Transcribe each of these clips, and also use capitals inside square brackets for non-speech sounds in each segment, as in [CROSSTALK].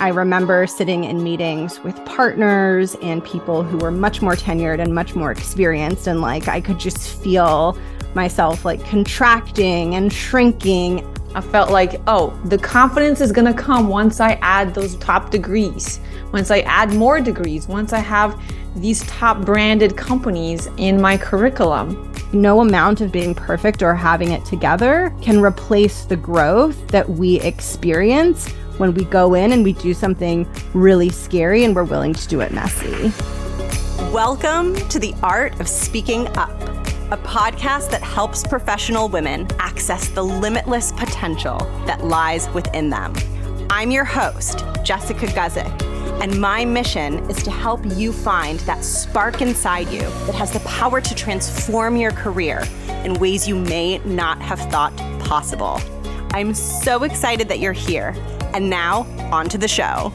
I remember sitting in meetings with partners and people who were much more tenured and much more experienced. And like I could just feel myself like contracting and shrinking. I felt like, oh, the confidence is going to come once I add those top degrees, once I add more degrees, once I have these top branded companies in my curriculum. No amount of being perfect or having it together can replace the growth that we experience when we go in and we do something really scary and we're willing to do it messy. Welcome to the Art of Speaking Up, a podcast that helps professional women access the limitless potential that lies within them. I'm your host, Jessica Guzik and my mission is to help you find that spark inside you that has the power to transform your career in ways you may not have thought possible. I'm so excited that you're here. And now, on to the show.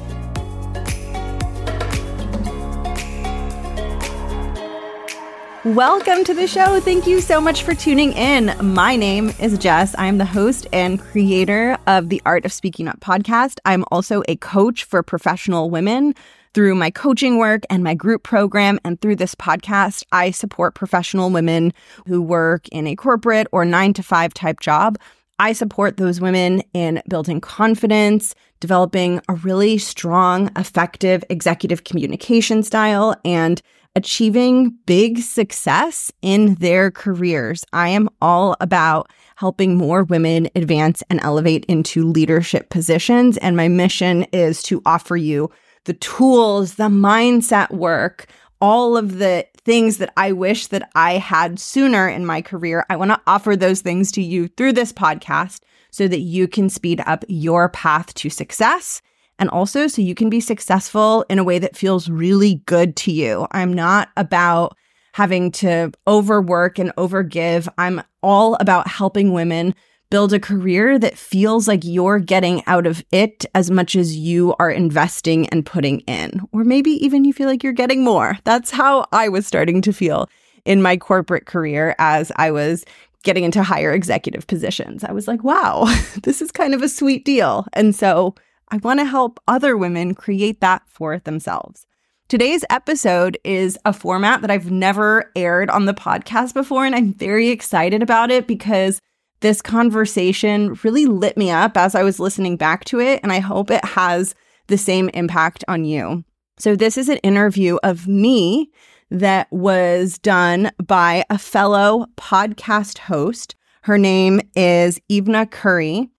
Welcome to the show. Thank you so much for tuning in. My name is Jess. I'm the host and creator of the Art of Speaking Up podcast. I'm also a coach for professional women. Through my coaching work and my group program, and through this podcast, I support professional women who work in a corporate or nine to five type job. I support those women in building confidence, developing a really strong, effective executive communication style, and achieving big success in their careers. I am all about helping more women advance and elevate into leadership positions. And my mission is to offer you the tools, the mindset work, all of the things that I wish that I had sooner in my career. I want to offer those things to you through this podcast so that you can speed up your path to success and also so you can be successful in a way that feels really good to you. I'm not about having to overwork and overgive. I'm all about helping women build a career that feels like you're getting out of it as much as you are investing and putting in. Or maybe even you feel like you're getting more. That's how I was starting to feel in my corporate career as I was getting into higher executive positions. I was like, wow, [LAUGHS] this is kind of a sweet deal. And so I want to help other women create that for themselves. Today's episode is a format that I've never aired on the podcast before, and I'm very excited about it because this conversation really lit me up as I was listening back to it, and I hope it has the same impact on you. So, this is an interview of me that was done by a fellow podcast host. Her name is Ivna Curi.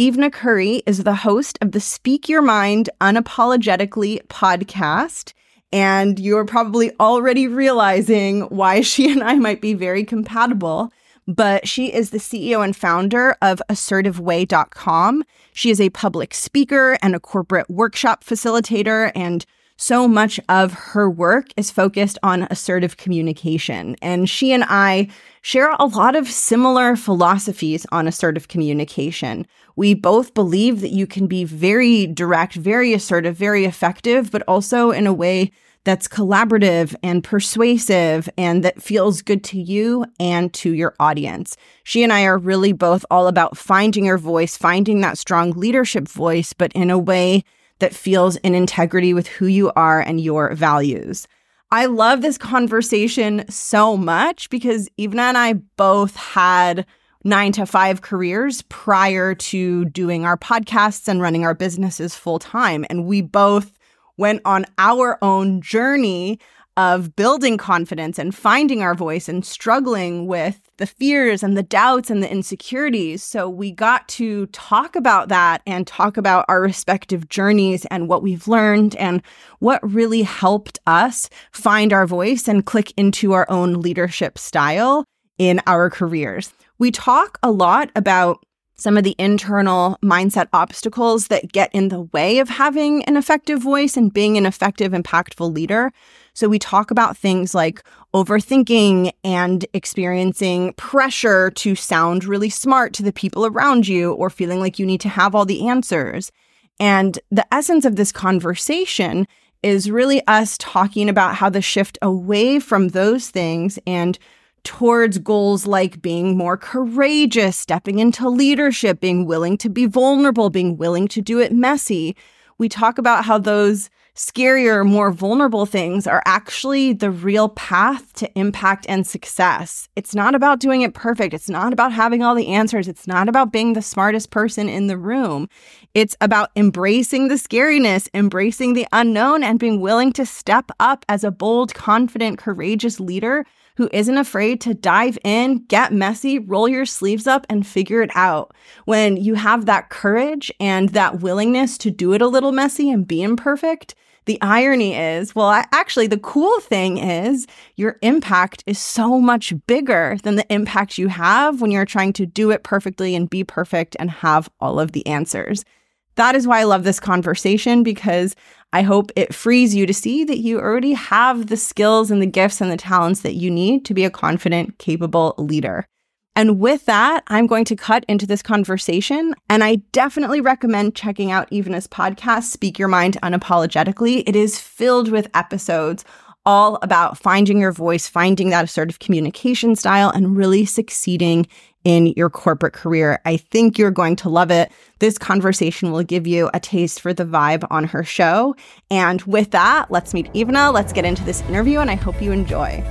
Ivna Curi is the host of the Speak Your Mind Unapologetically podcast. And you're probably already realizing why she and I might be very compatible. But she is the CEO and founder of assertiveway.com. She is a public speaker and a corporate workshop facilitator. And so much of her work is focused on assertive communication. And she and I share a lot of similar philosophies on assertive communication. We both believe that you can be very direct, very assertive, very effective, but also in a way that's collaborative and persuasive and that feels good to you and to your audience. She and I are really both all about finding your voice, finding that strong leadership voice, but in a way that feels in integrity with who you are and your values. I love this conversation so much because Ivna and I both had nine to five careers prior to doing our podcasts and running our businesses full time. And we both went on our own journey of building confidence and finding our voice and struggling with the fears and the doubts and the insecurities. So we got to talk about that and talk about our respective journeys and what we've learned and what really helped us find our voice and click into our own leadership style in our careers. We talk a lot about some of the internal mindset obstacles that get in the way of having an effective voice and being an effective, impactful leader. So we talk about things like overthinking and experiencing pressure to sound really smart to the people around you or feeling like you need to have all the answers. And the essence of this conversation is really us talking about how the shift away from those things and towards goals like being more courageous, stepping into leadership, being willing to be vulnerable, being willing to do it messy we talk about how those scarier, more vulnerable things are actually the real path to impact and success. It's not about doing it perfect. It's not about having all the answers. It's not about being the smartest person in the room. It's about embracing the scariness, embracing the unknown, and being willing to step up as a bold, confident, courageous leader who isn't afraid to dive in, get messy, roll your sleeves up, and figure it out. When you have that courage and that willingness to do it a little messy and be imperfect, the irony is, well, I, actually, the cool thing is your impact is so much bigger than the impact you have when you're trying to do it perfectly and be perfect and have all of the answers. That is why I love this conversation because I hope it frees you to see that you already have the skills and the gifts and the talents that you need to be a confident, capable leader. And with that, I'm going to cut into this conversation. And I definitely recommend checking out Ivna's podcast, Speak Your Mind Unapologetically. It is filled with episodes all about finding your voice, finding that assertive communication style, and really succeeding in your corporate career. I think you're going to love it. This conversation will give you a taste for the vibe on her show. And with that, let's meet Ivna. Let's get into this interview, and I hope you enjoy.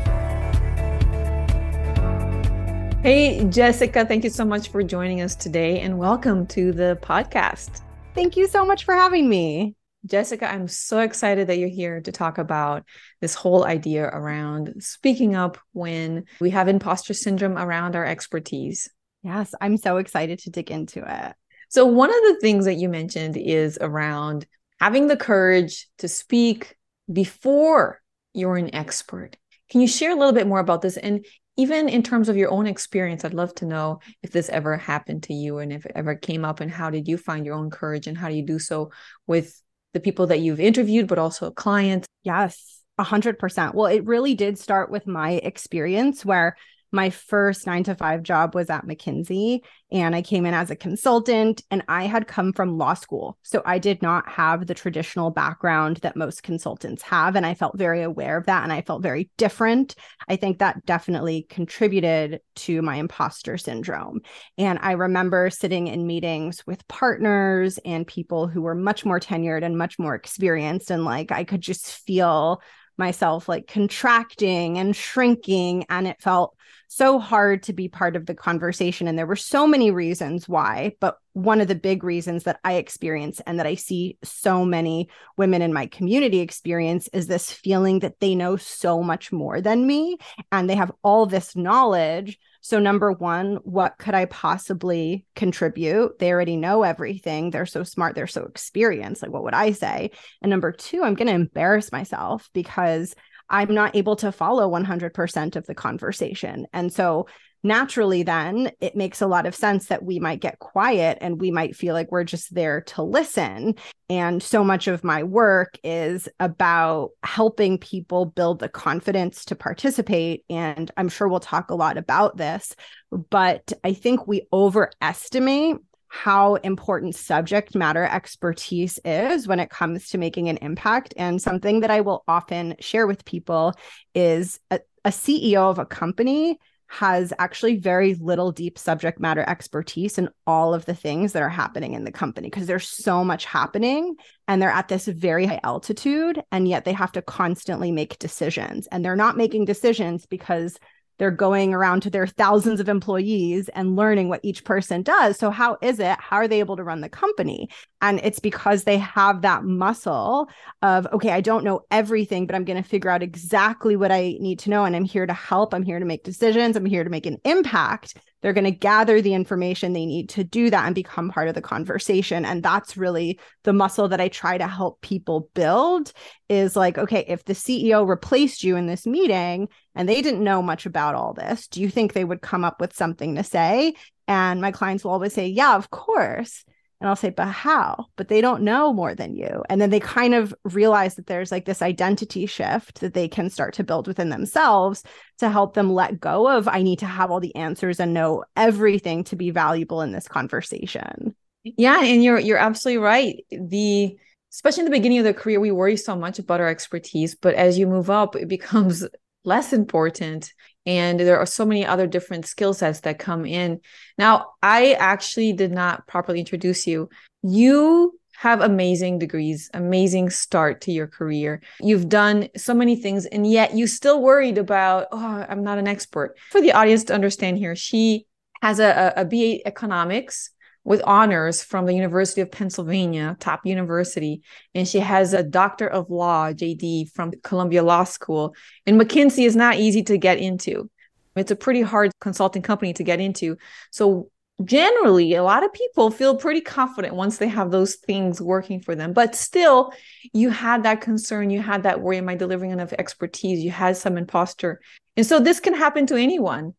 Hey, Jessica, thank you so much for joining us today and welcome to the podcast. Thank you so much for having me. Jessica, I'm so excited that you're here to talk about this whole idea around speaking up when we have imposter syndrome around our expertise. Yes, I'm so excited to dig into it. So, one of the things that you mentioned is around having the courage to speak before you're an expert. Can you share a little bit more about this? And even in terms of your own experience, I'd love to know if this ever happened to you and if it ever came up, and how did you find your own courage and how do you do so with the people that you've interviewed, but also clients. Yes, a hundred percent. Well, it really did start with my experience where my first nine to five job was at McKinsey, and I came in as a consultant. And I had come from law school. So I did not have the traditional background that most consultants have. And I felt very aware of that. And I felt very different. I think that definitely contributed to my imposter syndrome. And I remember sitting in meetings with partners and people who were much more tenured and much more experienced. And like I could just feel myself like contracting and shrinking. And it felt so hard to be part of the conversation. And there were so many reasons why. But one of the big reasons that I experience and that I see so many women in my community experience is this feeling that they know so much more than me and they have all this knowledge. So, number one, what could I possibly contribute? They already know everything. They're so smart. They're so experienced. Like, what would I say? And number two, I'm going to embarrass myself because I'm not able to follow 100% of the conversation. And so naturally, then it makes a lot of sense that we might get quiet and we might feel like we're just there to listen. And so much of my work is about helping people build the confidence to participate. And I'm sure we'll talk a lot about this, but I think we overestimate how important subject matter expertise is when it comes to making an impact. And something that I will often share with people is a, a CEO of a company has actually very little deep subject matter expertise in all of the things that are happening in the company because there's so much happening and they're at this very high altitude and yet they have to constantly make decisions. And they're not making decisions because they're going around to their thousands of employees and learning what each person does. So, how is it? How are they able to run the company? And it's because they have that muscle of, okay, I don't know everything, but I'm going to figure out exactly what I need to know. And I'm here to help. I'm here to make decisions. I'm here to make an impact. They're going to gather the information they need to do that and become part of the conversation. And that's really the muscle that I try to help people build is like, okay, if the CEO replaced you in this meeting and they didn't know much about all this, do you think they would come up with something to say? And my clients will always say, yeah, of course. And I'll say, but how? But they don't know more than you. And then they kind of realize that there's like this identity shift that they can start to build within themselves to help them let go of, I need to have all the answers and know everything to be valuable in this conversation. Yeah. And you're you're absolutely right. The especially in the beginning of the career, we worry so much about our expertise, but as you move up, it becomes less important and there are so many other different skill sets that come in now i actually did not properly introduce you you have amazing degrees, amazing start to your career. You've done so many things, and yet you still worried about, oh, I'm not an expert. For the audience to understand here, she has a, a, BA economics with honors from the University of Pennsylvania, top university. And she has a doctor of law, JD, from Columbia Law School. And McKinsey is not easy to get into. It's a pretty hard consulting company to get into. So generally a lot of people feel pretty confident once they have those things working for them but still you had that concern you had that worry am i delivering enough expertise you had some imposter and so this can happen to anyone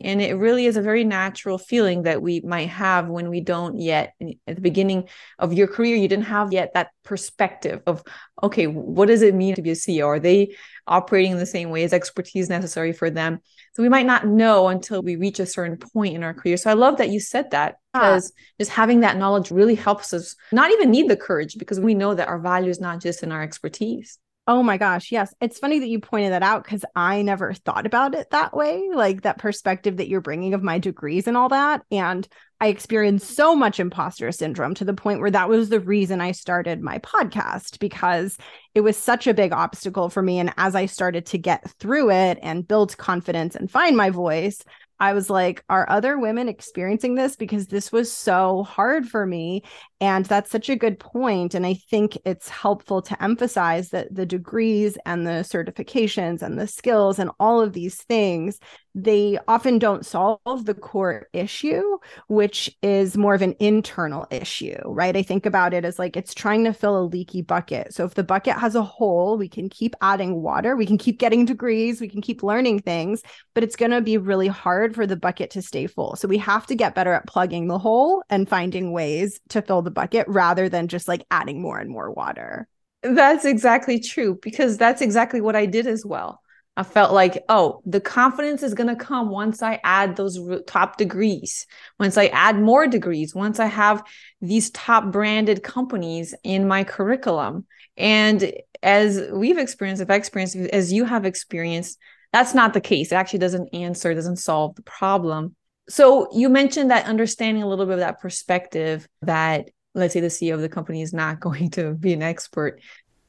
and it really is a very natural feeling that we might have when we don't yet, at the beginning of your career, you didn't have yet that perspective of, okay, what does it mean to be a CEO? Are they operating in the same way? Is expertise necessary for them? So we might not know until we reach a certain point in our career. So I love that you said that ah. because just having that knowledge really helps us not even need the courage because we know that our value is not just in our expertise. Oh my gosh, yes. It's funny that you pointed that out because I never thought about it that way, like that perspective that you're bringing of my degrees and all that. And I experienced so much imposter syndrome to the point where that was the reason I started my podcast because it was such a big obstacle for me. And as I started to get through it and build confidence and find my voice, I was like, are other women experiencing this? Because this was so hard for me. And that's such a good point. And I think it's helpful to emphasize that the degrees and the certifications and the skills and all of these things they often don't solve the core issue, which is more of an internal issue, right? I think about it as like it's trying to fill a leaky bucket. So if the bucket has a hole, we can keep adding water, we can keep getting degrees, we can keep learning things, but it's going to be really hard for the bucket to stay full. So we have to get better at plugging the hole and finding ways to fill the bucket rather than just like adding more and more water. That's exactly true because that's exactly what I did as well. I felt like, oh, the confidence is going to come once I add those top degrees, once I add more degrees, once I have these top branded companies in my curriculum. And as we've experienced, if I experienced, as you have experienced, that's not the case. It actually doesn't answer, doesn't solve the problem. So you mentioned that understanding a little bit of that perspective that, let's say, the CEO of the company is not [LAUGHS] going to be an expert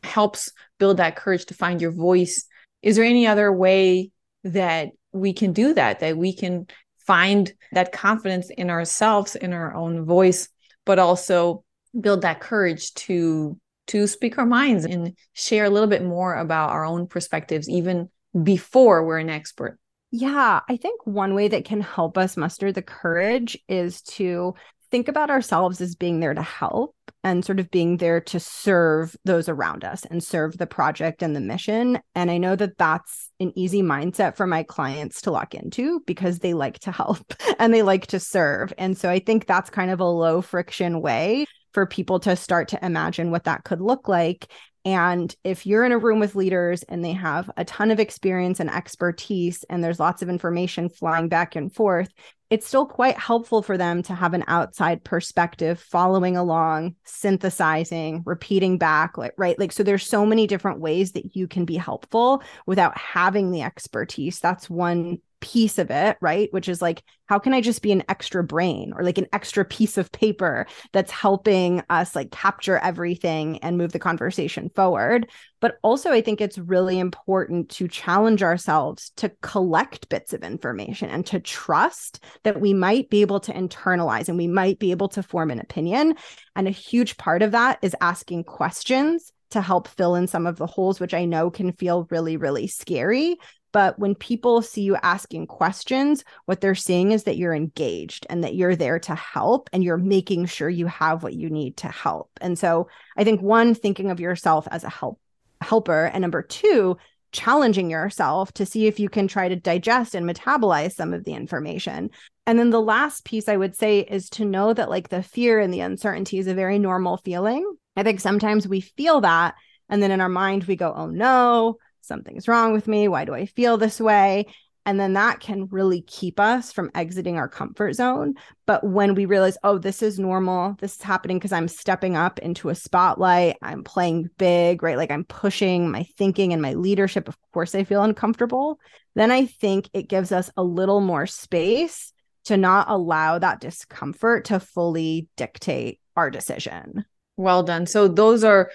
helps build that courage to find your voice. Is there any other way that we can do that that we can find that confidence in ourselves in our own voice but also build that courage to to speak our minds and share a little bit more about our own perspectives even before we're an expert? Yeah i think one way that can help us muster the courage is to think about ourselves as being there to help and sort of being there to serve those around us and serve the project and the mission. And I know that that's an easy mindset for my clients to lock into because they like to [LAUGHS] help and they like to serve. And so I think that's kind of a low friction way for people to start to imagine what that could look like. And if you're in a room with leaders and they have a ton of experience and expertise, and there's lots of information flying back and forth, it's still quite helpful for them to have an outside perspective following along synthesizing repeating back like right? Like so there's so many different ways that you can be helpful without having the expertise. That's one piece of it, right? Which is like, how can I just be an extra brain or like an extra piece of paper that's helping us like capture everything and move the conversation forward? But also, I think it's really important to challenge ourselves to collect bits of information and to trust that we might be able to internalize and we might be able to form an opinion. And a huge part of that is asking questions to help fill in some of the holes, which I know can feel really, really scary. But when people see you asking questions, what they're seeing is that you're engaged and that you're there to help and you're making sure you have what you need to help. And so I think one, thinking of yourself as a help helper, and number two, challenging yourself to see if you can try to digest and metabolize some of the information. And then the last piece I would say is to know that like the fear and the uncertainty is a very normal feeling. I think sometimes we feel that and then in our mind we go, "Oh no, something's wrong with me. Why do I feel this way? And then that can really keep us from exiting our comfort zone. But when we realize, oh, this is normal, this is happening because I'm stepping up into a spotlight, I'm playing big, right? Like I'm pushing my thinking and my leadership. Of course, I feel uncomfortable. Then I think it gives us a little more space to not allow that discomfort to fully dictate our decision. Well done. So those are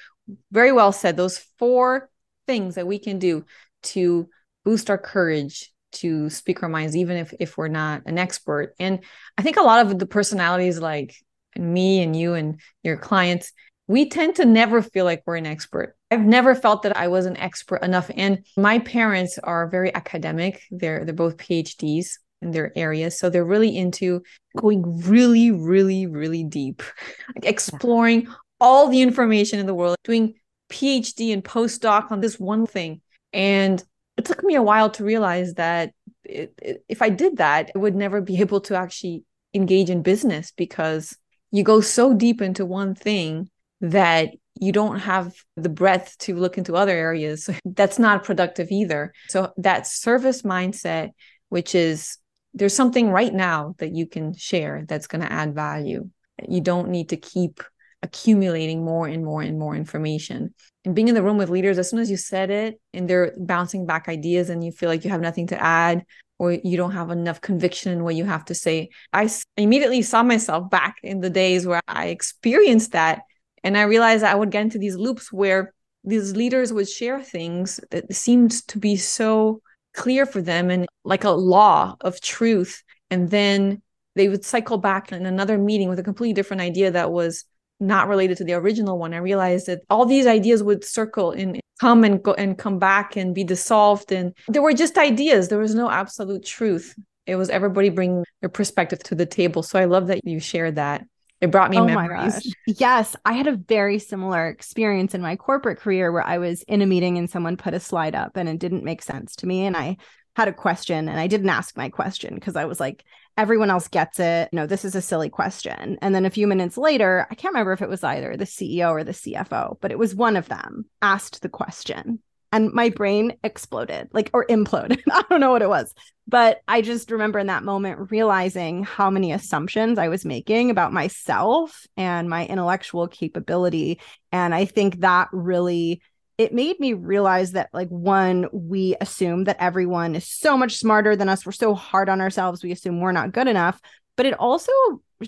very well said. Those four things that we can do to boost our courage to speak our minds, even if if we're not an expert. And I think a lot of the personalities like me and you and your clients, we tend to never feel like we're an expert. I've never felt that I was an expert enough. And my parents are very academic. They're they're both PhDs in their areas. So they're really into going really, really, really deep, [LAUGHS] like exploring all the information in the world, doing PhD and postdoc on this one thing. And it took me a while to realize that it, it, if I did that, I would never be [LAUGHS] able to actually engage in business because you go so deep into one thing that you don't have the breadth to look into other areas. [LAUGHS] That's not productive either. So that service mindset, which is there's something right now that you can share that's going to add value. You don't need to keep accumulating more and more and more information. And being in the room with leaders, as soon as you said it and they're bouncing back ideas and you feel like you have nothing to add or you don't have enough conviction in what you have to say, I immediately saw myself back in the days where I experienced that. And I realized I would get into these loops where these leaders would share things that seemed to be so clear for them and like a law of truth. And then they would cycle back in another meeting with a completely different idea that was not related to the original one. I realized that all these ideas would circle and come and go and come back and be dissolved. And they were just ideas. There was no absolute truth. It was everybody bringing their perspective to the table. So I love that you shared that. It brought me oh memories. Yes, I had a very similar experience in my corporate career where I was in a meeting and someone put a slide up and it didn't make sense to me and I had a question and I didn't ask my question because I was like everyone else gets it. No, this is a silly question. And then a few minutes later, I can't remember if it was either the CEO or the CFO, but it was one of them asked the question. And my brain exploded, like, or imploded. [LAUGHS] I don't know what it was. But I just remember in that moment realizing how many assumptions I was making about myself and my intellectual capability. And I think that really it made me realize that like one we assume that everyone is so much smarter than us. We're so hard on ourselves. We assume we're not good enough. But it also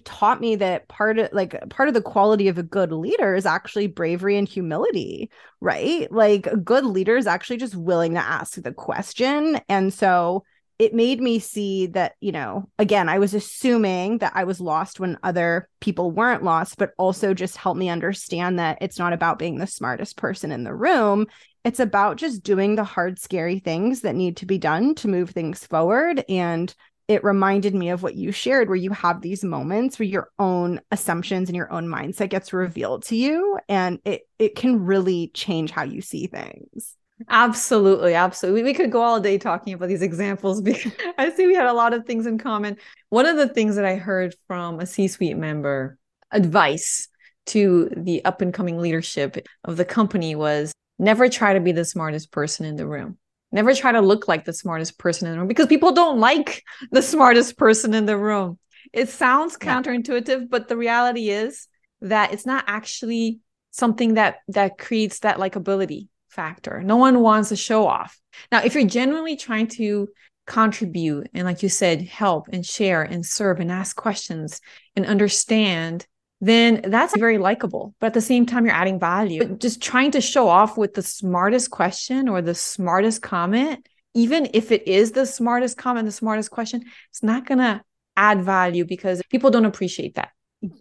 taught me that part of like part of the quality of a good leader is actually bravery and humility right? Like a good leader is actually just willing to ask the question. And so it made me see that, you know, again, I was assuming that I was lost when other people weren't lost, but also just helped me understand that it's not about being the smartest person in the room. It's about just doing the hard, scary things that need to be done to move things forward. And it reminded me of what you shared, where you have these moments where your own assumptions and your own mindset gets revealed to you. And it it can really change how you see things. Absolutely, absolutely. We could go all day talking about these examples [LAUGHS] because I see we had a lot of things in common. One of the things that I heard from a C-suite member advice to the up and coming leadership of the company was never try to be the smartest person in the room. Never try to look like the smartest person in the room because people don't like [LAUGHS] the smartest person in the room. It sounds counterintuitive, but the reality is that it's not actually something that that creates that likability factor. No one wants to show off. Now, if you're genuinely trying to contribute and, like you said, help and share and serve and ask questions and understand, then that's very likable. But at the same time, you're adding value. But just trying to show off with the smartest question or the smartest comment, even if it is the smartest comment, the smartest question, it's not going to add value because people don't appreciate that.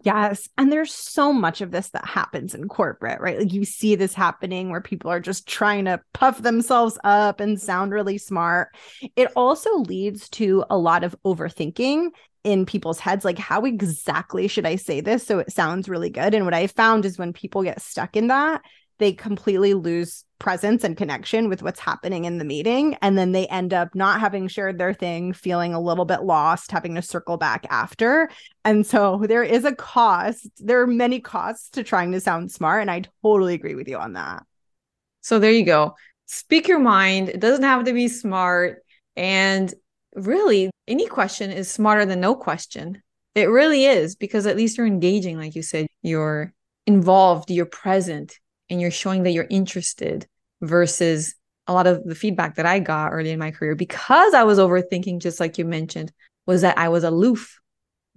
Yes. And there's so much of this that happens in corporate, right? Like you see this happening where people are just trying to puff themselves up and sound really smart. It also leads to a lot of overthinking in people's heads like how exactly should I say this so it sounds really good? And what I found is when people get stuck in that, they completely lose presence and connection with what's happening in the meeting. And then they end up not having shared their thing, feeling a little bit lost, having to circle back after. And so there is a cost. There are many costs to trying to sound smart. And I totally agree with you on that. So there you go. Speak your mind. It doesn't have to be smart. And really, any question is smarter than no question. It really is because at least you're engaging, like you said, you're involved, you're present, and you're showing that you're interested versus a lot of the feedback that I got early in my career because I was overthinking, just like you mentioned, was that I was aloof.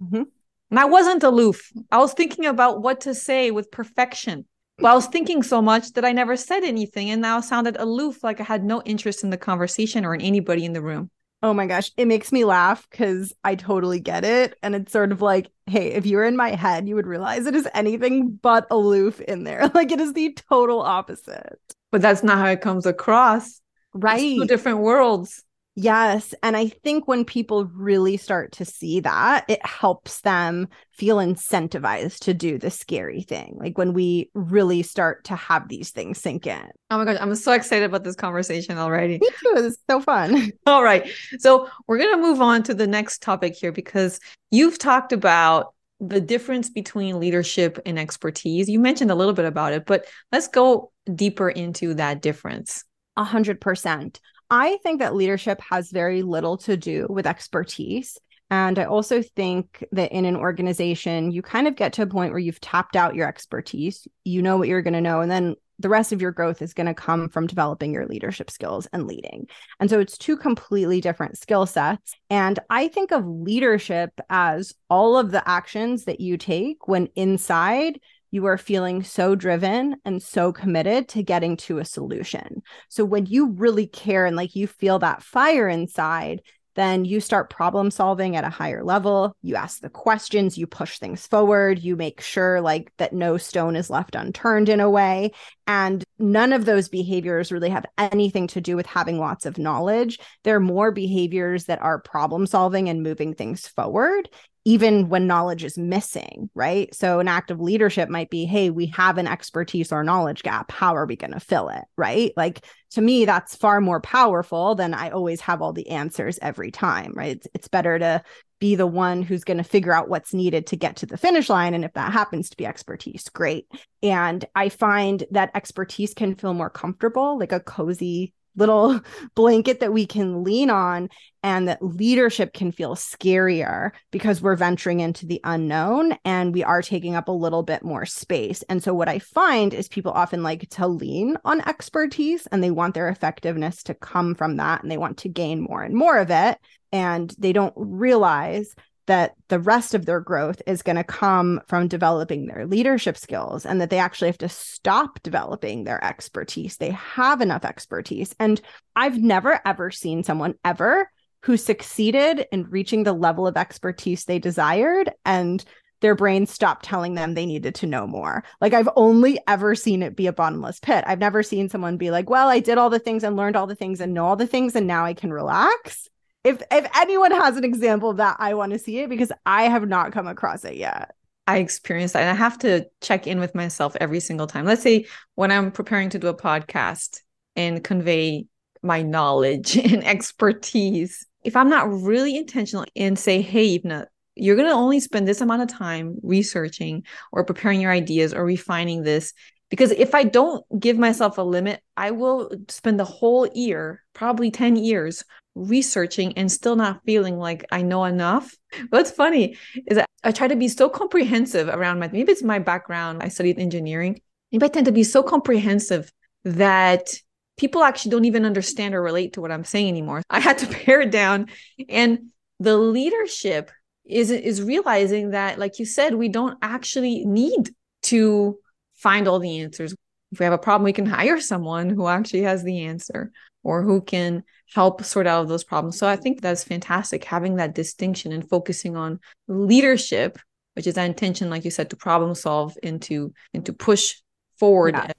Mm-hmm. And I wasn't aloof. I was thinking about what to say with perfection. But I was thinking so much that I never said anything and now sounded aloof, like I had no interest in the conversation or in anybody in the room. Oh my gosh, it makes me laugh because I totally get it. And it's sort of like, hey, if you were in my head, you would realize it is anything but aloof in there. [LAUGHS] Like it is the total opposite. But that's not how it comes across. Right. Different worlds. Yes. And I think when people really start to see that, it helps them feel incentivized to do the scary thing. Like when we really start to have these things sink in. Oh my gosh, I'm so excited about this conversation already. Me too. It's so fun. [LAUGHS] All right. So we're going to move on to the next topic here because you've talked about the difference between leadership and expertise. You mentioned a little bit about it, but let's go deeper into that difference. A hundred percent. I think that leadership has very little to do with expertise. And I also think that in an organization, you kind of get to a point where you've tapped out your expertise. You know what you're going to know. And then the rest of your growth is going to come from developing your leadership skills and leading. And so it's two completely different skill sets. And I think of leadership as all of the actions that you take when inside you are feeling so driven and so committed to getting to a solution. So when you really care and like you feel that fire inside, then you start problem solving at a higher level. You ask the questions, you push things forward, you make sure like that no stone is left unturned in a way. And none of those behaviors really have anything to do with having lots of knowledge. They're more behaviors that are problem solving and moving things forward even when knowledge is missing, right? So an act of leadership might be, hey, we have an expertise or knowledge gap. How are we going to fill it, right? Like to me, that's far more powerful than I always have all the answers every time, right? It's, it's better to be the one who's going to figure out what's needed to get to the finish line. And if that happens to be expertise, great. And I find that expertise can feel more comfortable, like a cozy little [LAUGHS] blanket that we can lean on and that leadership can feel scarier because we're venturing into the unknown and we are taking up a little bit more space. And so what I find is people often like to lean on expertise and they want their effectiveness to come from that and they want to gain more and more of it and they don't realize that the rest of their growth is going to come from developing their leadership skills and that they actually have to stop developing their expertise. They have enough expertise. And I've never ever seen someone ever who succeeded in reaching the level of expertise they desired and their brain stopped telling them they needed to know more. Like I've only ever seen it be a bottomless pit. I've never seen someone be like, "Well, I did all the things and learned all the things and know all the things and now I can relax." If if anyone has an example of that, I want to see it because I have not come across it yet. I experienced that. And I have to check in with myself every single time. Let's say when I'm preparing to do a podcast and convey my knowledge [LAUGHS] and expertise, if I'm not really intentional and say, hey, Ivna, you're going to only spend this amount of time researching or preparing your ideas or refining this. Because if I don't give myself a limit, I will spend the whole year, probably 10 years, researching and still not feeling like I know enough. [LAUGHS] What's funny is that I try to be so comprehensive around my maybe it's my background. I studied engineering. Maybe I tend to be so comprehensive that people actually don't even understand or relate to what I'm saying anymore. I had to [LAUGHS] pare it down. And the leadership is is realizing that, like you said, we don't actually need to find all the answers. If we have a problem, we can hire someone who actually has the answer or who can help sort out those problems. So I think that's fantastic having that distinction and focusing on leadership, which is that intention, like you said, to problem solve and to and to push forward yeah.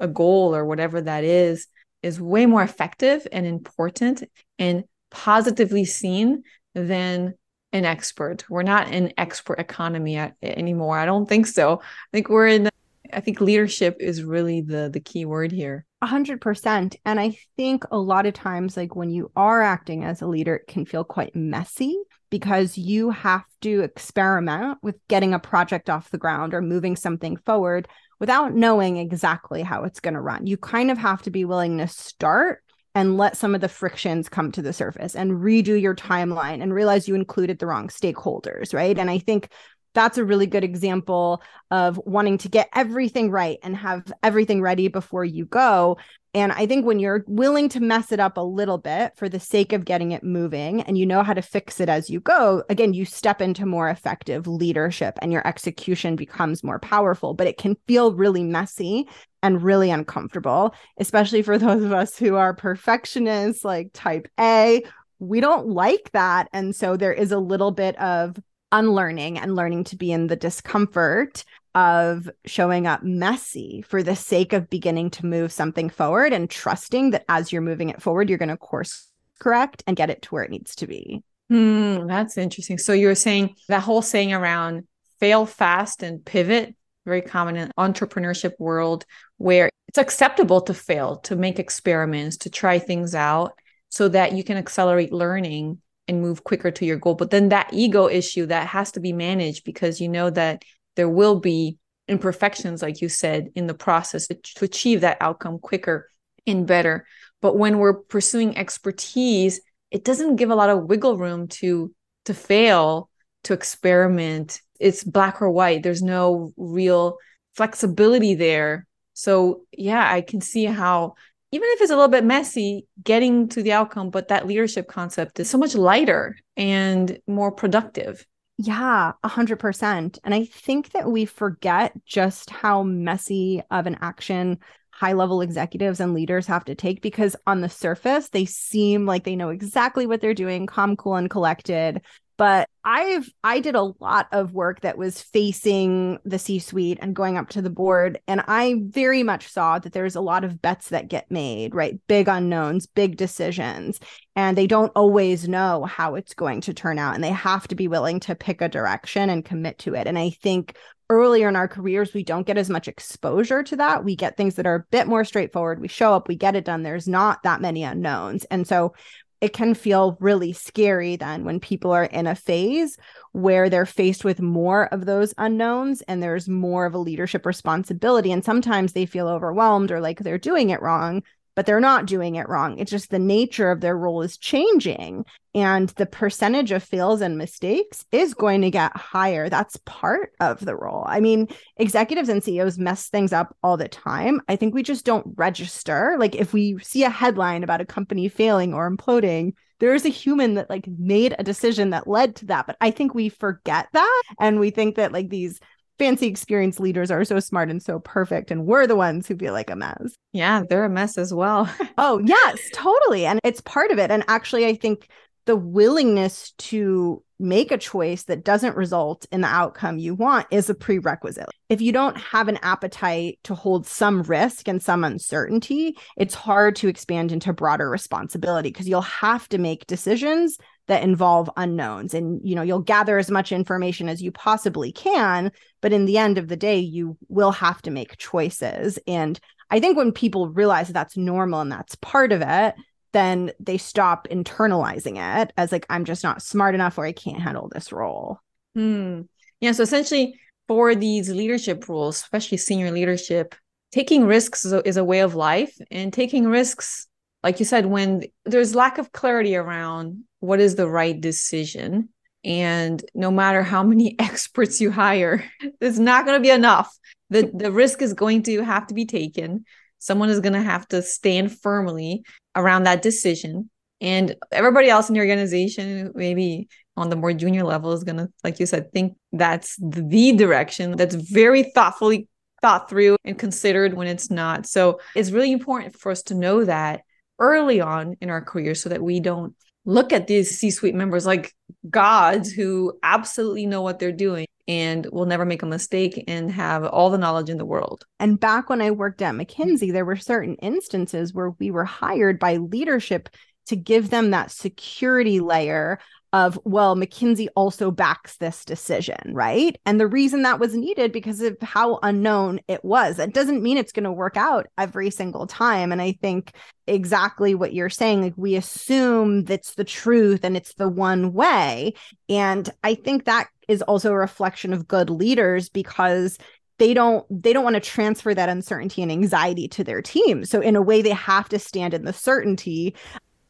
a goal or whatever that is, is way more effective and important and positively seen than an expert. We're not an expert economy anymore. I don't think so. I think we're in I think leadership is really the the key word here. A hundred percent. And I think a lot of times, like when you are acting as a leader, it can feel quite messy because you have to experiment with getting a project off the ground or moving something forward without knowing exactly how it's going to run. You kind of have to be willing to start and let some of the frictions come to the surface and redo your timeline and realize you included the wrong stakeholders, right? And I think that's a really good example of wanting to get everything right and have everything ready before you go And I think when you're willing to mess it up a little bit for the sake of getting it moving and you know how to fix it as you go, again, you step into more effective leadership and your execution becomes more powerful. But it can feel really messy and really uncomfortable, especially for [LAUGHS] those of us who are perfectionists, like type A. We don't like that. And so there is a little bit of unlearning and learning to be in the discomfort of showing up messy for the sake of beginning to move something forward and trusting that as you're moving it forward, you're going to course correct and get it to where it needs to be. Hmm, that's interesting. So you're saying that whole saying around fail fast and pivot, very common in entrepreneurship world where it's acceptable to fail, to make experiments, to try things out so that you can accelerate learning and move quicker to your goal. But then that ego issue that has to be managed because you know that there will be imperfections, like you said, in the process to achieve that outcome quicker and better. But when we're pursuing expertise, it doesn't give a lot of wiggle room to to fail, to experiment. It's black or white. There's no real flexibility there. So yeah, I can see how even if it's a little bit messy, getting to the outcome, but that leadership concept is so much lighter and more productive. Yeah, a hundred percent. And I think that we forget just how messy of an action high level executives and leaders have to take because on the surface, they seem like they know exactly what they're doing, calm, cool, and collected but I've I did a lot of work that was facing the C-suite and going up to the board and I very much saw that there's a lot of bets that get made, right? Big unknowns, big decisions, and they don't always know how it's going to turn out and they have to be willing to pick a direction and commit to it. And I think earlier in our careers we don't get as much exposure to that. We get things that are a bit more straightforward. We show up, we get it done. There's not that many unknowns. And so it can feel really scary then when people are in a phase where they're faced with more of those unknowns and there's more of a leadership responsibility. And sometimes they feel overwhelmed or like they're doing it wrong but they're not doing it wrong. It's just the nature of their role is changing and the percentage of fails and mistakes is going to get higher. That's part of the role. I mean, executives and CEOs mess things up all the time. I think we just don't register. Like if we see a headline about a company failing or imploding, there is a human that like made a decision that led to that. But I think we forget that and we think that like these fancy experienced leaders are so smart and so perfect and we're the ones who feel like a mess yeah they're a mess as well [LAUGHS] oh yes totally and it's part of it and actually i think the willingness to make a choice that doesn't result in the outcome you want is a prerequisite. If you don't have an appetite to hold some risk and some uncertainty, it's hard to expand into broader responsibility because you'll have to make decisions that involve unknowns. And you know you'll gather as much information as you possibly can but in the end of the day you will have to make choices. And i think when people realize that that's normal and that's part of it then they stop internalizing it as like i'm just not smart enough or i can't handle this role. Hmm. yeah so essentially for these leadership roles especially senior leadership taking risks is a, is a way of life. And taking risks like you said when there's lack of clarity around what is the right decision? And no matter how many [LAUGHS] experts you hire it's not going to be enough. The the risk is going to have to be taken. Someone is going to have to stand firmly around that decision. And everybody else in your organization maybe on the more junior level is going to like you said think that's the direction that's very thoughtfully thought through and considered when it's not. So it's really important for us to know that early on in our career so that we don't look at these C suite members like gods who absolutely know what they're doing and will never make a mistake and have all the knowledge in the world. And back when I worked at mm-hmm. McKinsey, there were certain instances where we were hired by leadership to give them that security layer of well mckinsey also backs this decision right? And the reason that was needed because of how unknown it was. It doesn't mean it's going to work out every single time. And i think exactly what you're saying like we assume that's the truth and it's the one way. And i think that is also a reflection of good leaders because they don't they don't want to transfer that uncertainty and anxiety to their team. So in a way they have to stand in the certainty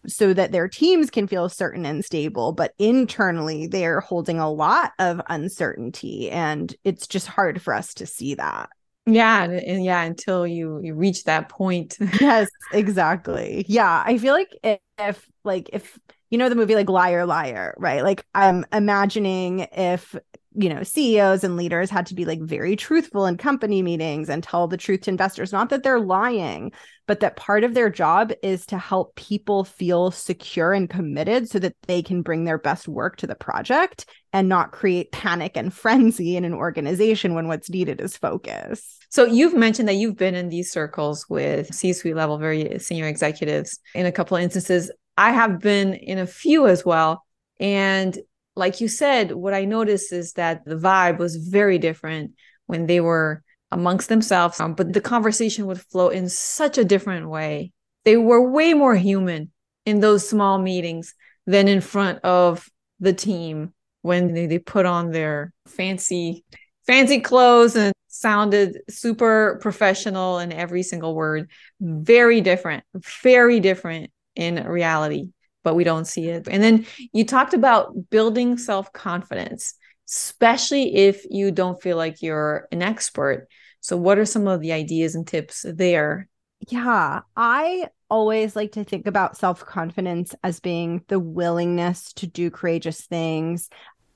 so that their teams can feel certain and stable but internally they're holding a lot of uncertainty and it's just hard for us to see that Yeah, and, and yeah, until you you reach that point. [LAUGHS] yes, exactly. Yeah, I feel like if, if like if you know the movie like Liar Liar, right? Like I'm imagining if you know CEOs and leaders had to be like very truthful in company meetings and tell the truth to investors, not that they're lying, but that part of their job is to help people feel secure and committed so that they can bring their best work to the project and not create panic and [LAUGHS] frenzy in an organization when what's needed is focus. So you've mentioned that you've been in these circles with C-suite level very senior executives in a couple of instances. I have been in a few as well. And like you said, what I noticed is that the vibe was very different when they were amongst themselves, um, but the conversation would flow in such a different way. They were way more human in those small meetings than in front of the team when they, they put on their fancy fancy clothes and sounded super professional in every single word very different very different in reality, but we don't see it. And then you talked about building self confidence, especially if you don't feel like you're an expert. So, what are some of the ideas and tips there? Yeah, I always like to think about self confidence as being the willingness to do courageous things,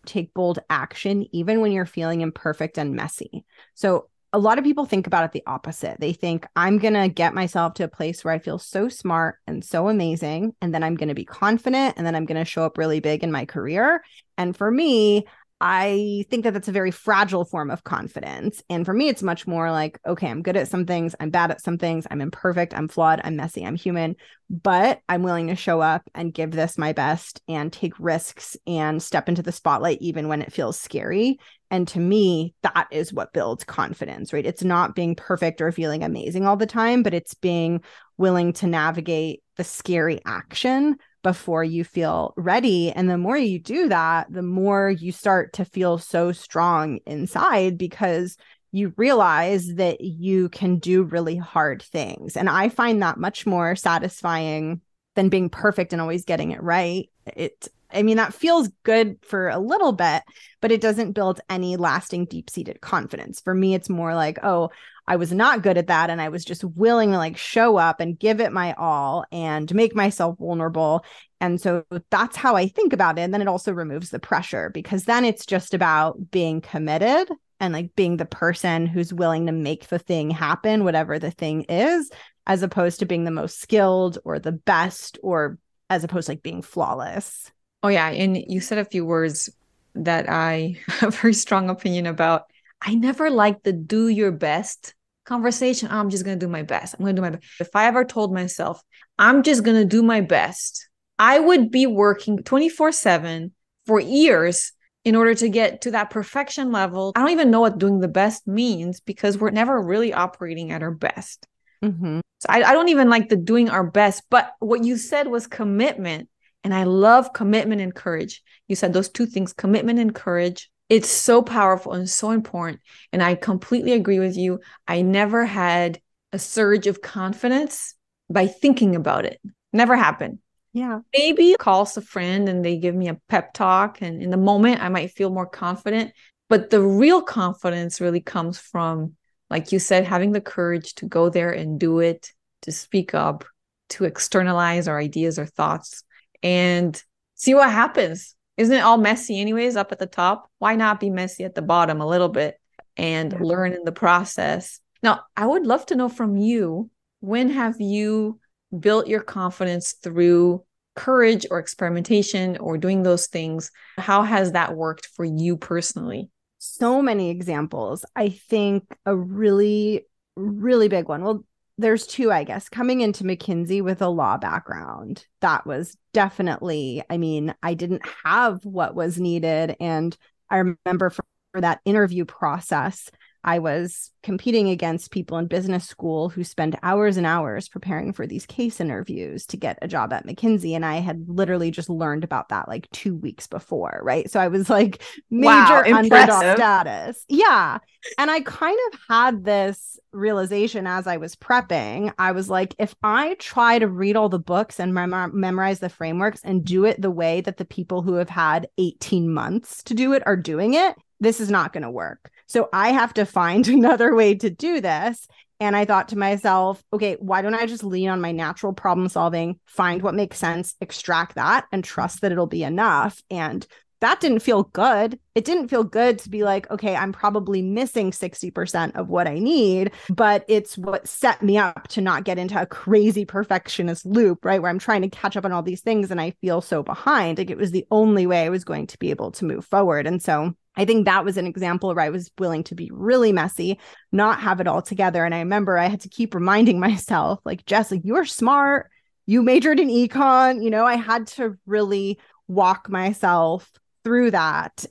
take bold action, even when you're feeling imperfect and messy. So, a lot of people think about it the opposite. They think, I'm going to get myself to a place where I feel so smart and so amazing. And then I'm going to be confident. And then I'm going to show up really big in my career. And for me, I think that that's a very fragile form of confidence. And for me, it's much more like, okay, I'm good at some things, I'm bad at some things, I'm imperfect, I'm flawed, I'm messy, I'm human, but I'm willing to show up and give this my best and take risks and step into the spotlight even when it feels scary. And to me, that is what builds confidence, right? It's not being perfect or feeling amazing all the time, but it's being willing to navigate the scary action before you feel ready. And the more you do that, the more you start to feel so strong inside because you realize that you can do really hard things. And I find that much more satisfying than being perfect and always getting it right. It I mean, that feels good for a little bit, but it doesn't build any lasting, deep seated confidence. For me, it's more like, oh, I was not good at that. And I was just willing to like show up and give it my all and make myself vulnerable. And so that's how I think about it. And then it also removes the pressure because then it's just about being committed and like being the person who's willing to make the thing happen, whatever the thing is, as opposed to being the most skilled or the best or as opposed to like being flawless. Oh, yeah. And you said a few words that I [LAUGHS] have a very strong opinion about. I never liked the do your best conversation. Oh, I'm just going to do my best. I'm going to do my best. If I ever told myself, I'm just going to do my best, I would be working 24 7 for years in order to get to that perfection level. I don't even know what doing the best means because we're never really operating at our best. Mm-hmm. So I, I don't even like the doing our best. But what you said was commitment. And I love commitment and courage. You said those two things commitment and courage it's so powerful and so important. And I completely agree with you. I never had a surge of confidence by thinking about it. Never happened. Yeah. Maybe calls a friend and they give me a pep talk. And in the moment, I might feel more confident. But the real confidence really comes from, like you said, having the courage to go there and do it, to speak up, to externalize our ideas or thoughts, and see what happens isn't it all messy anyways up at the top? Why not be messy at the bottom a little bit and yeah. learn in the process? Now i would love to know from you when have you built your confidence through courage or experimentation or doing those things? How has that worked for you personally? So many examples. I think a really really big one. Well there's two, I guess. Coming into McKinsey with a law background, that was definitely, I mean, I didn't have what was needed. And I remember for, that interview process, I was competing against people in business school who spend hours and hours preparing for these case interviews to get a job at McKinsey. And I had literally just learned about that like two weeks before. Right. So I was like major wow, underdog status. Yeah. And I kind of had this realization as I was prepping. I was like, if I try to read all the books and mem- memorize the frameworks and do it the way that the people who have had 18 months to do it are doing it, this is not going to work. So I have to find [LAUGHS] another way to do this. And I thought to myself, okay, why don't I just lean on my natural problem solving, find what makes sense, extract that, and trust that it'll be enough? And that didn't feel good. It didn't feel good to be like, okay, I'm probably missing 60% of what I need, but it's what set me up to not get into a crazy perfectionist loop, right? Where I'm trying to catch up on all these things and I feel so behind. Like it was the only way I was going to be able to move forward. And so I think that was an example where I was willing to be really messy, not have it all together. And I remember I had to keep reminding [LAUGHS] myself, like, Jess, like, you're smart. You majored in econ. You know, I had to really walk myself through that.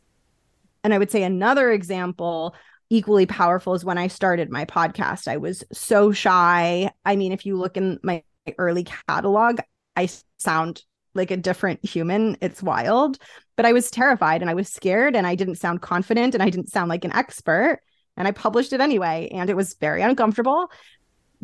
And I would say another example equally powerful is when I started my podcast. I was so shy. I mean, if you look in my early catalog, I sound like a different human. It's wild. But I was terrified and I was scared and I didn't sound confident and I didn't sound like an expert. And I published it anyway. And it was very uncomfortable.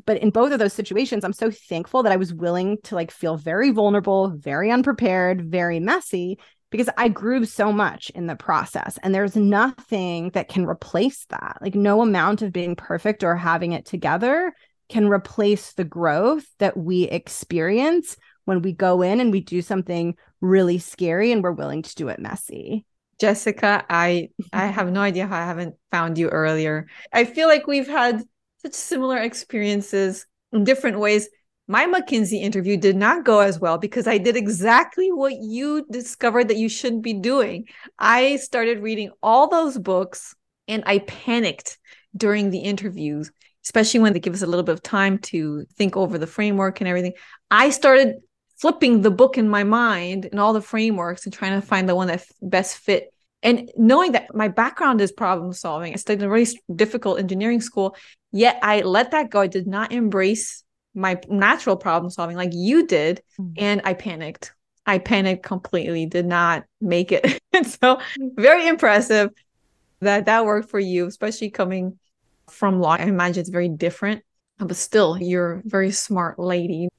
But in both of those situations, I'm so thankful that I was willing to like feel very vulnerable, very unprepared, very messy because I grew so much in the process. And there's nothing that can replace that. Like, no amount of being perfect or having it together can replace the growth that we experience when we go in and we do something really scary and we're willing to do it messy. Jessica, I I have no idea how I haven't found you earlier. I feel like we've had such similar experiences in different ways my McKinsey interview did not go as well because I did exactly what you discovered that you shouldn't be doing. I started reading all those books and I panicked during the interviews, especially when they give us a little bit of time to think over the framework and everything. I started flipping the book in my mind and all the frameworks and trying to find the one that best fit. And knowing that my background is problem solving i studied in a really difficult engineering school yet i let that go. I did not embrace my natural problem solving like you did mm-hmm. and i panicked. I panicked completely did not make it. [LAUGHS] And so very impressive that that worked for you especially coming from law. I imagine it's very different but still you're a very smart lady.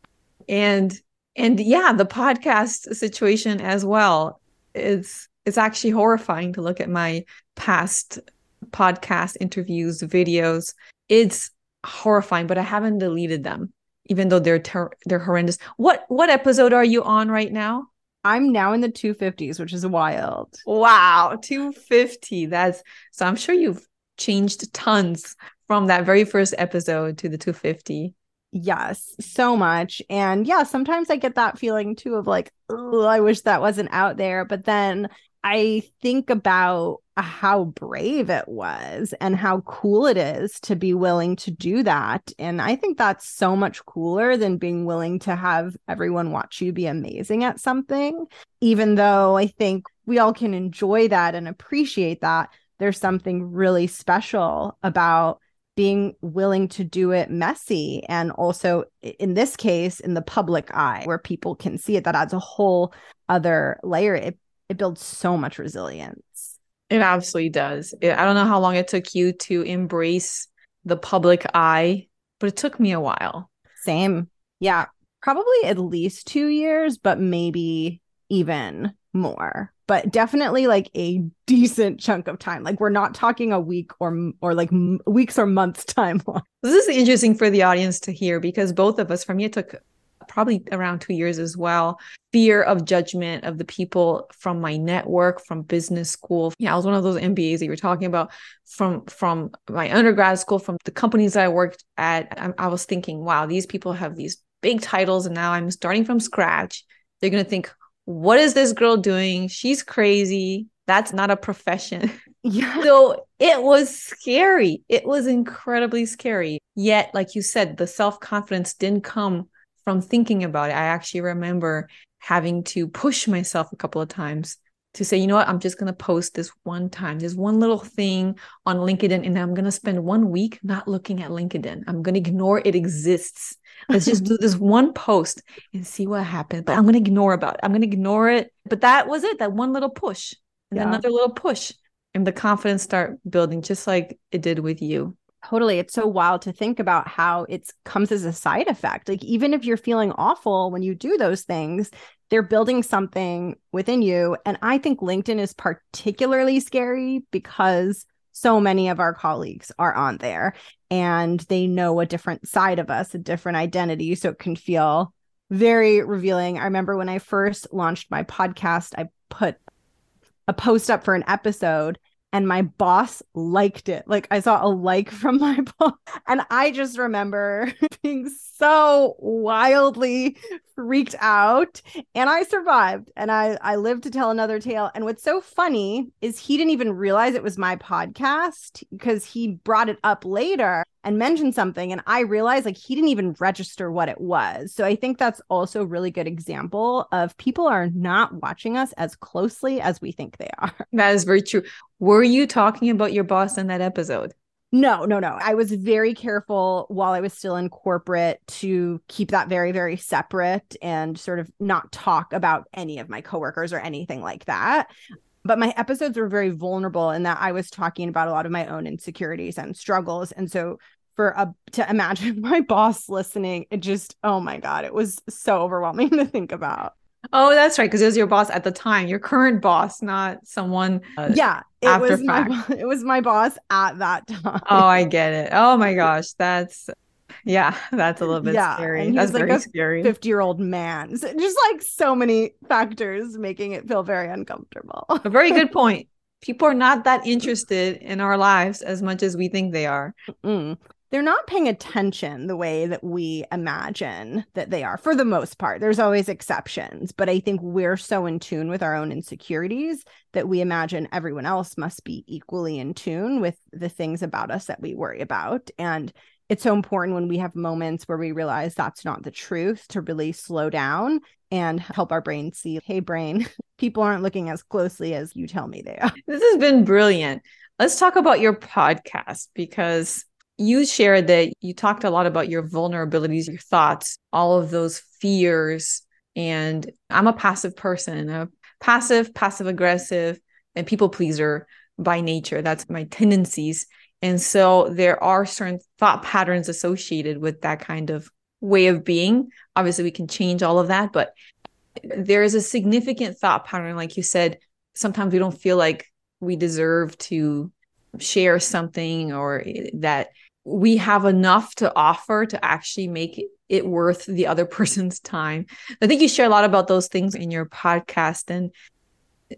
And and yeah the podcast situation as well is it's actually horrifying to look at my past podcast interviews videos it's horrifying but i haven't deleted them even though they're ter- they're horrendous. What what episode are you on right now? I'm now in the 250s, which is wild. Wow, 250. That's so I'm sure you've changed tons from that very first episode to the 250. Yes, so much. And yeah, sometimes I get that feeling too of like, oh, I wish that wasn't out there. But then I think about how brave it was and how cool it is to be willing to do that. And I think that's so much cooler than being willing to have everyone watch you be amazing at something. Even though I think we all can enjoy that and appreciate that, there's something really special about being willing to do it messy and also in this case in the public eye where people can see it that adds a whole other layer it it builds so much resilience. It absolutely does. It, I don't know how long it took you to embrace the public eye, but it took me a while. Same. Yeah. Probably at least two years, but maybe even more. But definitely like a decent chunk of time. Like we're not talking a week or or like m- weeks or months [LAUGHS] time. This is interesting for the audience to hear because both of us, me, it took probably around two years as well. Fear of judgment of the people from my network, from business school. Yeah, I was one of those MBAs that you were talking about from from my undergrad school, from the companies that I worked at. I, I was thinking, wow, these people have these big titles, and now I'm starting from scratch. They're gonna think, what is this girl doing? She's crazy. That's not a profession. [LAUGHS] Yeah. So it was scary. It was incredibly scary. Yet, like you said, the self confidence didn't come from thinking about it, I actually remember having to push myself a couple of times to say, you know what, I'm just going to post this one time, this one little thing on LinkedIn, and I'm going to spend one week not looking at LinkedIn. I'm going to ignore it exists. Let's just do this one post and see what happens. But I'm going to ignore about it. I'm going to ignore it. But that was it, that one little push and yeah. another little push. And the confidence start building just like it did with you. Totally. It's so wild to think about how it comes as a side effect. Like, even if you're feeling awful when you do those things, they're building something within you. And I think LinkedIn is particularly scary because so many of our colleagues are on there and they know a different side of us, a different identity. So it can feel very revealing. I remember when I first launched my podcast, I put a post up for an episode and my boss liked it. Like I saw a like [LAUGHS] from my boss. And I just remember [LAUGHS] being so wildly freaked out. And I survived and I, I lived to tell another tale. And what's so funny is he didn't even realize it was my podcast because he brought it up later and mentioned something and i realized like he didn't even register what it was. So i think that's also a really good example of people are not watching us as closely as we think they are. [LAUGHS] That is very true. Were you talking about your boss in that episode? No, no, no. I was very careful while I was still in corporate to keep that very, very separate and sort of not talk about any of my coworkers or anything like that but my episodes were very vulnerable in that I was talking about a lot of my own insecurities and struggles. And so for a to imagine [LAUGHS] my boss listening, it just oh my god, it was so overwhelming [LAUGHS] to think about. Oh, that's right, because it was your boss at the time, your current boss, not someone. Uh, yeah, it was fact. my [LAUGHS] it was my boss at that time. Oh, I get it. Oh my gosh, that's yeah, [LAUGHS] that's a little bit yeah, scary. And that's like very scary. 50 year old man. So [LAUGHS] just like so many factors making it feel very uncomfortable. a very good [LAUGHS] point. People are not that interested in our lives as much as we think they are. Mm-mm. They're not paying attention the way that we imagine that they are for the most part. There's always exceptions, but I think we're so in tune with our own insecurities that we imagine everyone else must be equally in tune with the things about us that we worry about. And it's so important when we have moments where we realize that's not the truth to really slow down and help our brain see hey brain [LAUGHS] people aren't looking as closely as you tell me they are. This has been brilliant. Let's talk about your podcast because you shared that you talked a lot about your vulnerabilities your thoughts all of those fears. And i'm a passive person a passive passive aggressive and people pleaser by nature. That's my tendencies and so there are certain thought patterns associated with that kind of way of being. Obviously, we can change all of that, but there is a significant thought pattern. Like you said, sometimes we don't feel like we deserve to share something or eh, that we have enough to offer to actually make it worth the other [LAUGHS] person's time. I think you share a lot about those things in your podcast. And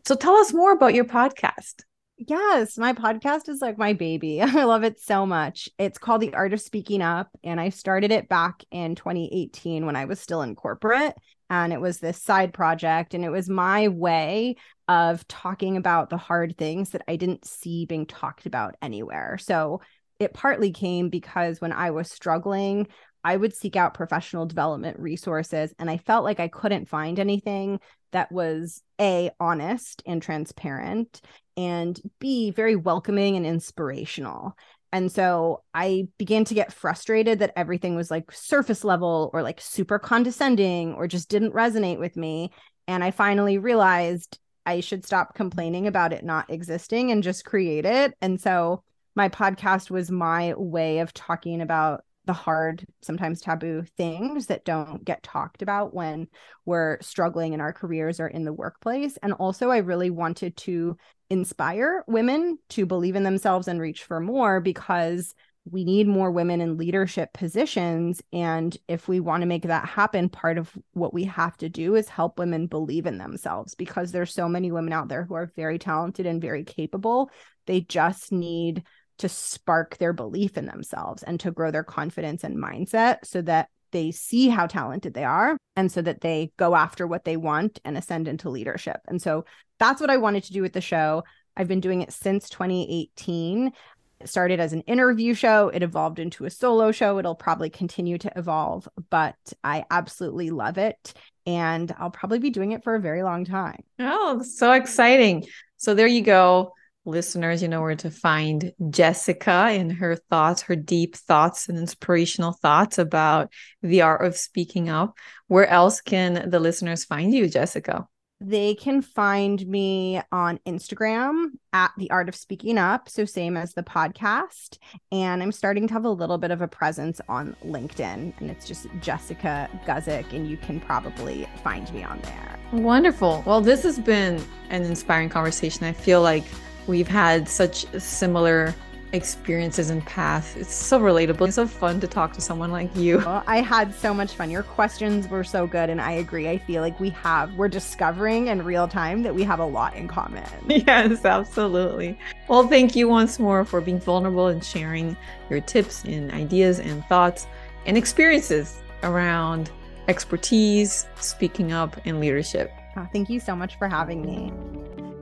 so tell us more about your podcast. Yes, my podcast is like my baby. [LAUGHS] I love it so much. It's called The Art of Speaking Up, and I started it back in 2018 when I was still in corporate. And it was this side project, and it was my way of talking about the hard things that I didn't see being talked about anywhere. So it partly came because when I was struggling, I would seek out professional development resources, and I felt like I couldn't find anything that was A, honest and transparent, and B, very welcoming and inspirational. And so I began to get frustrated that everything was like surface level or like super condescending or just didn't resonate with me. And I finally realized I should stop complaining about it not existing and just create it. And so my podcast was my way of talking about the hard, sometimes taboo things that don't get talked about when we're struggling in our careers or in the workplace. And also, I really wanted to inspire women to believe in themselves and reach for more because we need more women in leadership positions. And if we want to make that happen, part of what we have to do is help women believe in themselves because there's so many women out there who are very talented and very capable. They just need to spark their belief in themselves and to grow their confidence and mindset so that they see how talented they are and so that they go after what they want and ascend into leadership. And so that's what I wanted to do with the show. I've been doing it since 2018. It started as an interview show, it evolved into a solo show. It'll probably continue to evolve, but I absolutely love it. And I'll probably be doing it for a very long time. Oh, so exciting. So there you go listeners, you know where to find Jessica and her thoughts, her deep thoughts and inspirational thoughts about the art of speaking up. Where else can the listeners find you, Jessica? They can find me on Instagram at the art of speaking up. So, same as the podcast. And I'm starting to have a little bit of a presence on LinkedIn, and it's just Jessica Guzik, and you can probably find me on there. Wonderful. Well, this has been an inspiring conversation. I feel like we've had such similar experiences and paths. It's so relatable. It's so fun to talk to someone like you. Well, I had so much fun. Your questions were so good. And I agree. I feel like we have, we're discovering in real time that we have a lot in common. [LAUGHS] Yes, absolutely. Well, thank you once more for being vulnerable and sharing your tips and ideas and thoughts and experiences around expertise, speaking up, and leadership. Oh, thank you so much for having me.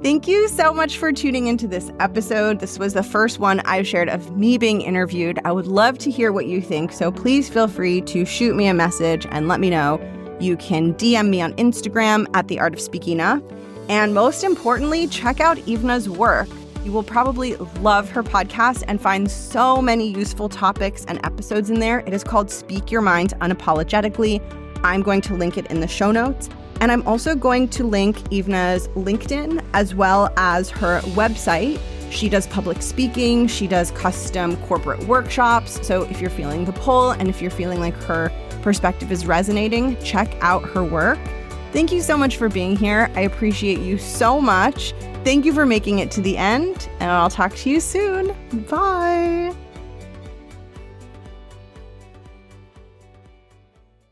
Thank you so much for tuning into this episode. This was the first one I've shared of me being interviewed. I would love to hear what you think, so please feel free to shoot me a message and let me know. You can DM me on Instagram at The Art of Speaking Up. And most importantly, check out Ivna's work. You will probably love her podcast and find so many useful topics and episodes in there. It is called Speak Your Mind Unapologetically. I'm going to link it in the show notes. And I'm also going to link Ivna's LinkedIn as well as her website. She does public speaking, she does custom corporate workshops. So if you're feeling the pull and if you're feeling like her perspective is resonating, check out her work. Thank you so much for being here. I appreciate you so much. Thank you for making it to the end, and I'll talk to you soon. Bye.